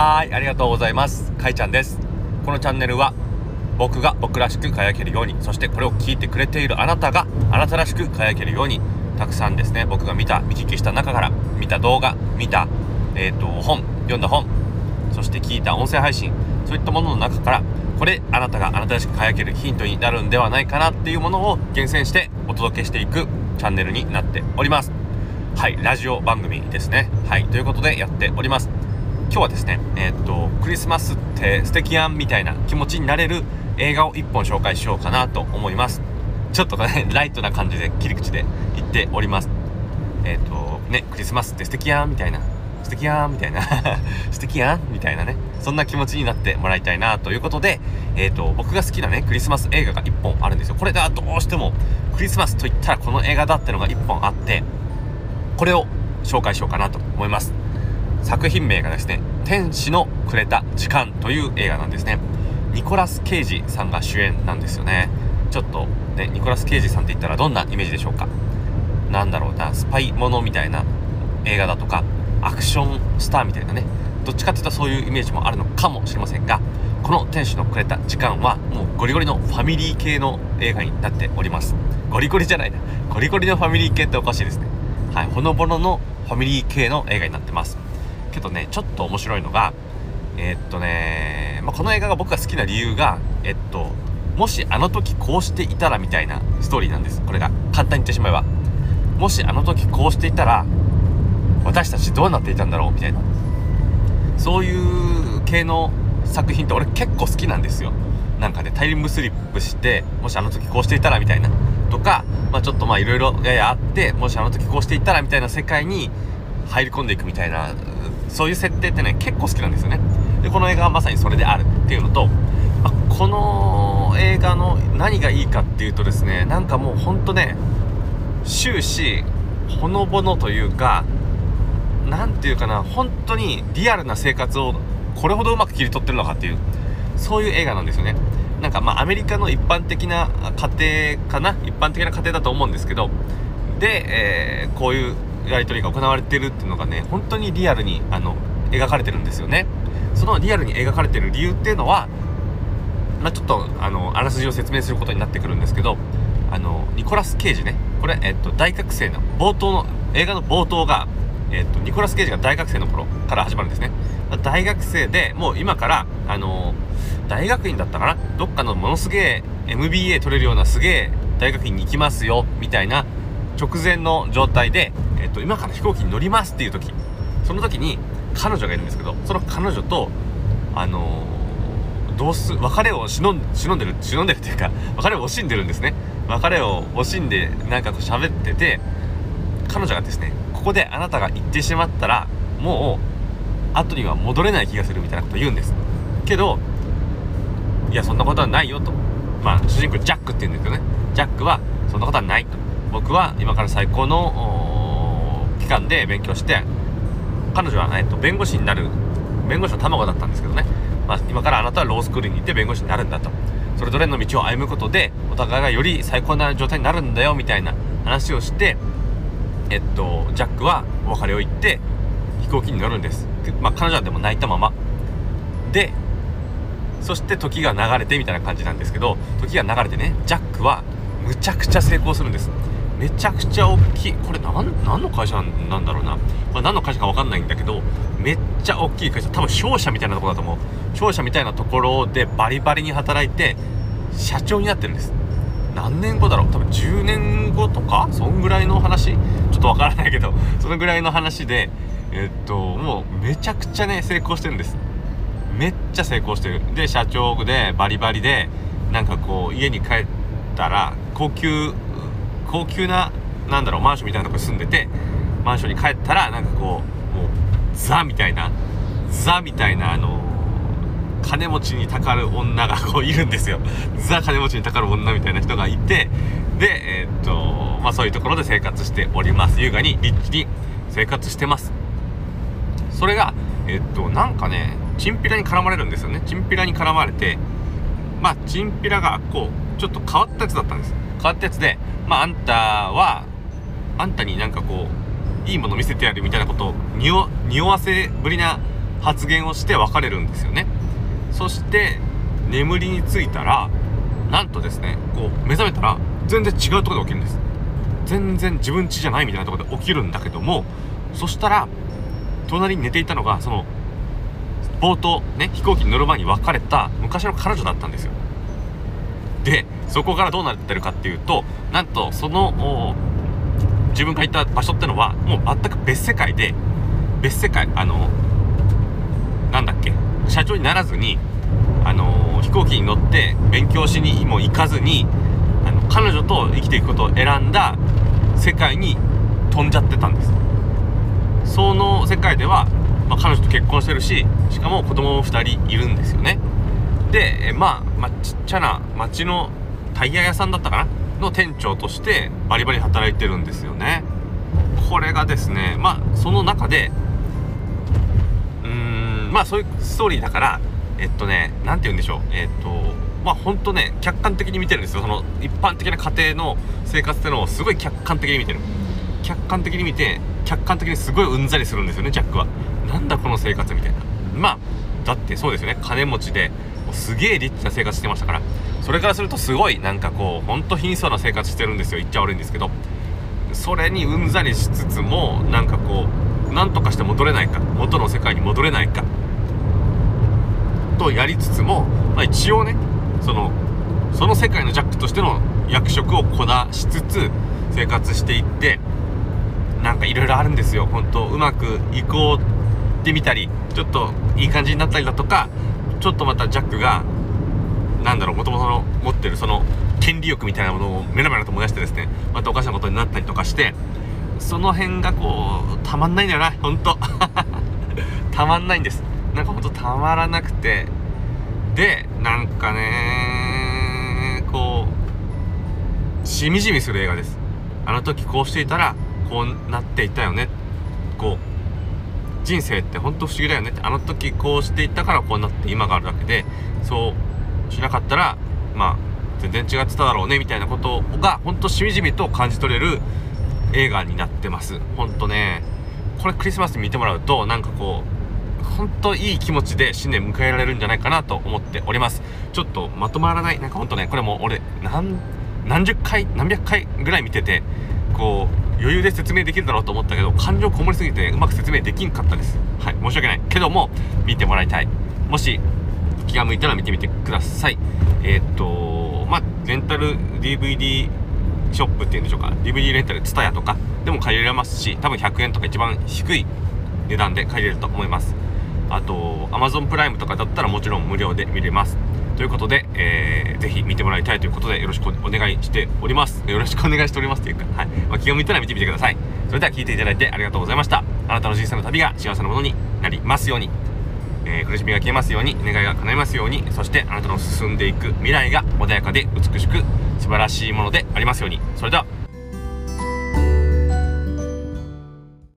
はいありがとうございます。かいちゃんです。このチャンネルは僕が僕らしく輝けるようにそしてこれを聞いてくれているあなたがあなたらしく輝けるようにたくさんですね僕が見た見聞きした中から見た動画見た、えーと、本読んだ本そして聞いた音声配信そういったものの中からこれあなたがあなたらしく輝けるヒントになるんではないかなっていうものを厳選してお届けしていくチャンネルになっております。はいラジオ番組ですね。はいということでやっております。今日はですねえー、っとクリスマスって素敵やんみたいな気持ちになれる映画を1本紹介しようかなと思います。ちょっとね ライトな感じで切り口で言っております。えー、っとねクリスマスって素敵やんみたいな素敵やんみたいな 素敵やんみたいなねそんな気持ちになってもらいたいなということで、えーと、僕が好きなねクリスマス映画が1本あるんですよ。これがどうしてもクリスマスといったらこの映画だってのが1本あってこれを紹介しようかなと思います。作品名がですね「天使のくれた時間」という映画なんですね。ニコラス・ケイジさんが主演なんですよね。ちょっとねニコラス・ケイジさんって言ったらどんなイメージでしょうか。なんだろうなスパイものみたいな映画だとかアクションスターみたいなねどっちかっていうとそういうイメージもあるのかもしれませんがこの天使のくれた時間はもうゴリゴリのファミリー系の映画になっております。ゴリゴリじゃないな。ゴリゴリのファミリー系っておかしいですね。はい、ほのぼののファミリー系の映画になってます。けどねちょっと面白いのがえー、っとね、まあ、この映画が僕が好きな理由がえっともしあの時こうしていたらみたいなストーリーなんです。これが。簡単に言ってしまえば。もしあの時こうしていたら私たちどうなっていたんだろうみたいな。そういう系の作品って俺結構好きなんですよ。なんかねタイムスリップしてもしあの時こうしていたらみたいな。とか、まあ、ちょっとまあいろいろややあってもしあの時こうしていたらみたいな世界に入り込んでいくみたいなそういう設定ってね結構好きなんですよね。でこの映画はまさにそれであるっていうのと、まあ、この映画の何がいいかっていうとですねなんかもうほんとね終始ほのぼのというか何て言うかな本当にリアルな生活をこれほどうまく切り取ってるのかっていうそういう映画なんですよね。なんかまあアメリカの一般的な家庭かな一般的な家庭だと思うんですけどで、えー、こういうやり取りが行われてるっていうのがね本当にリアルにあの描かれてるんですよねそのリアルに描かれてる理由っていうのはまあ、ちょっとあのあらすじを説明することになってくるんですけどあのニコラス・ケイジねこれ、えっと、大学生の冒頭の映画の冒頭が、えっと、ニコラス・ケイジが大学生の頃から始まるんですね大学生でもう今からあの大学院だったかなどっかのものすげえ MBA 取れるようなすげえ大学院に行きますよみたいな直前の状態で、えっと、今から飛行機に乗りますっていう時その時に彼女がいるんですけどその彼女とあのー、どうす別れを忍ん忍んでる忍んでるっていうか別れを惜しんでるんですね。別れを惜しんでなんかこう喋ってて彼女がですねここであなたが行ってしまったらもう後には戻れない気がするみたいなこと言うんです。けどいやそんなことはないよと。まあ主人公ジャックって言うんですけどね。ジャックはそんなことはないと。僕は今から最高の期間で勉強して彼女は、えっと、弁護士になる弁護士の卵だったんですけどね、まあ、今からあなたはロースクールに行って弁護士になるんだと。それぞれの道を歩むことでお互いがより最高な状態になるんだよみたいな話をしてえっとジャックはお別れを言って飛行機に乗るんです。まあ彼女はでも泣いたまま。でそして時が流れてみたいな感じなんですけど時が流れてねジャックはむちゃくちゃ成功するんです。めちゃくちゃ大きい。これ何何の会社なんだろうな、まあ、何の会社か分かんないんだけどめっちゃ大きい会社。多分商社みたいなとこだと思う。商社みたいなところでバリバリに働いて社長になってるんです。何年後だろう。多分10年後とかそんぐらいの話？ちょっとわからないけどそのぐらいの話でえっともうめちゃくちゃね成功してるんです。めっちゃ成功してる。で社長でバリバリでなんかこう家に帰ったら高級高級ななんだろうマンションみたいなとこに住んでてマンションに帰ったらなんかこうもうザみたいなザみたいなあの金持ちにたかる女がこういるんですよ。ザ金持ちにたかる女みたいな人がいてでえー、っとまあそういうところで生活しております。優雅にリッチに生活してます。それがえー、っとなんかねチンピラに絡まれるんですよね。チンピラに絡まれてまあチンピラがこうちょっと変わったやつだったんです。変わったやつでまああんたはあんたになんかこういいもの見せてやるみたいなことを匂わせぶりな発言をして別れるんですよね。そして眠りについたらなんとですねこう目覚めたら全然違うところで起きるんです。全然自分家じゃないみたいなところで起きるんだけどもそしたら隣に寝ていたのがその冒頭ね飛行機に乗る前に別れた昔の彼女だったんですよ。でそこからどうなってるかっていうとなんとその自分がいた場所ってのはもう全く別世界で別世界あのなんだっけ社長にならずにあの飛行機に乗って勉強しにも行かずにあの彼女と生きていくことを選んだ世界に飛んじゃってたんです。その世界では、まあ、彼女と結婚してるししかも子供も2人いるんですよね。でまあ、まあ、ちっちゃな町のタイヤ屋さんだったかな？の店長としてバリバリ働いてるんですよね。これがですねまあその中でうーんまあそういうストーリーだからえっとね何て言うんでしょう。えっとまあほんとね客観的に見てるんですよ。その一般的な家庭の生活ってのをすごい客観的に見てる。客観的に見て客観的にすごいうんざりするんですよねジャックは。なんだこの生活みたいな。まあだってそうですよね。金持ちですげえリッチな生活してましたから。それからするとすごいなんかこうほんと貧相な生活してるんですよ。言っちゃ悪いんですけど。それにうんざりしつつもなんかこうなんとかして戻れないか。元の世界に戻れないか。とやりつつも、まあ、一応ねそのその世界のジャックとしての役職をこなしつつ生活していってなんかいろいろあるんですよ。本当うまくいこうってみたりちょっといい感じになったりだとかちょっとまたジャックがなんだろうもともとの持ってるその権利欲みたいなものをメラメラと燃やしてですねまたおかしなことになったりとかしてその辺がこうたまんないんだよなほんと。たまんないんです。なんかほんとたまらなくて。でなんかねこうしみじみする映画です。あの時こうしていたらこうなっていたよね。こう人生ってほんと不思議だよねって。あの時こうしていったからこうなって今があるだけでそうしなかったらまあ全然違ってただろうねみたいなことがほんとしみじみと感じ取れる映画になってます。ほんとね。これクリスマスに見てもらうとなんかこうほんといい気持ちで新年迎えられるんじゃないかなと思っております。ちょっとまとまらない。なんかほんとねこれも俺何何十回何百回ぐらい見ててこう余裕で説明できるだろうと思ったけど感情こもりすぎてうまく説明できんかったです。はい申し訳ない。けども見てもらいたい。もし気が向いたら見てみてください。えー、とまあレンタル DVD ショップっていうんでしょうか。DVD レンタル TSUTAYA とかでも借りられますし多分100円とか一番低い値段で借りれると思います。あと Amazon プライムとかだったらもちろん無料で見れます。ということで、えー、ぜひ見てもらいたいということでよろしくお願いしております。よろしくお願いしておりますというか、はい。まあ、気が向いたら見てみてください。それでは聞いていただいてありがとうございました。あなたの人生の旅が幸せなものになりますように。えー、苦しみが消えますように願いが叶いますようにそしてあなたの進んでいく未来が穏やかで美しく素晴らしいものでありますように。それでは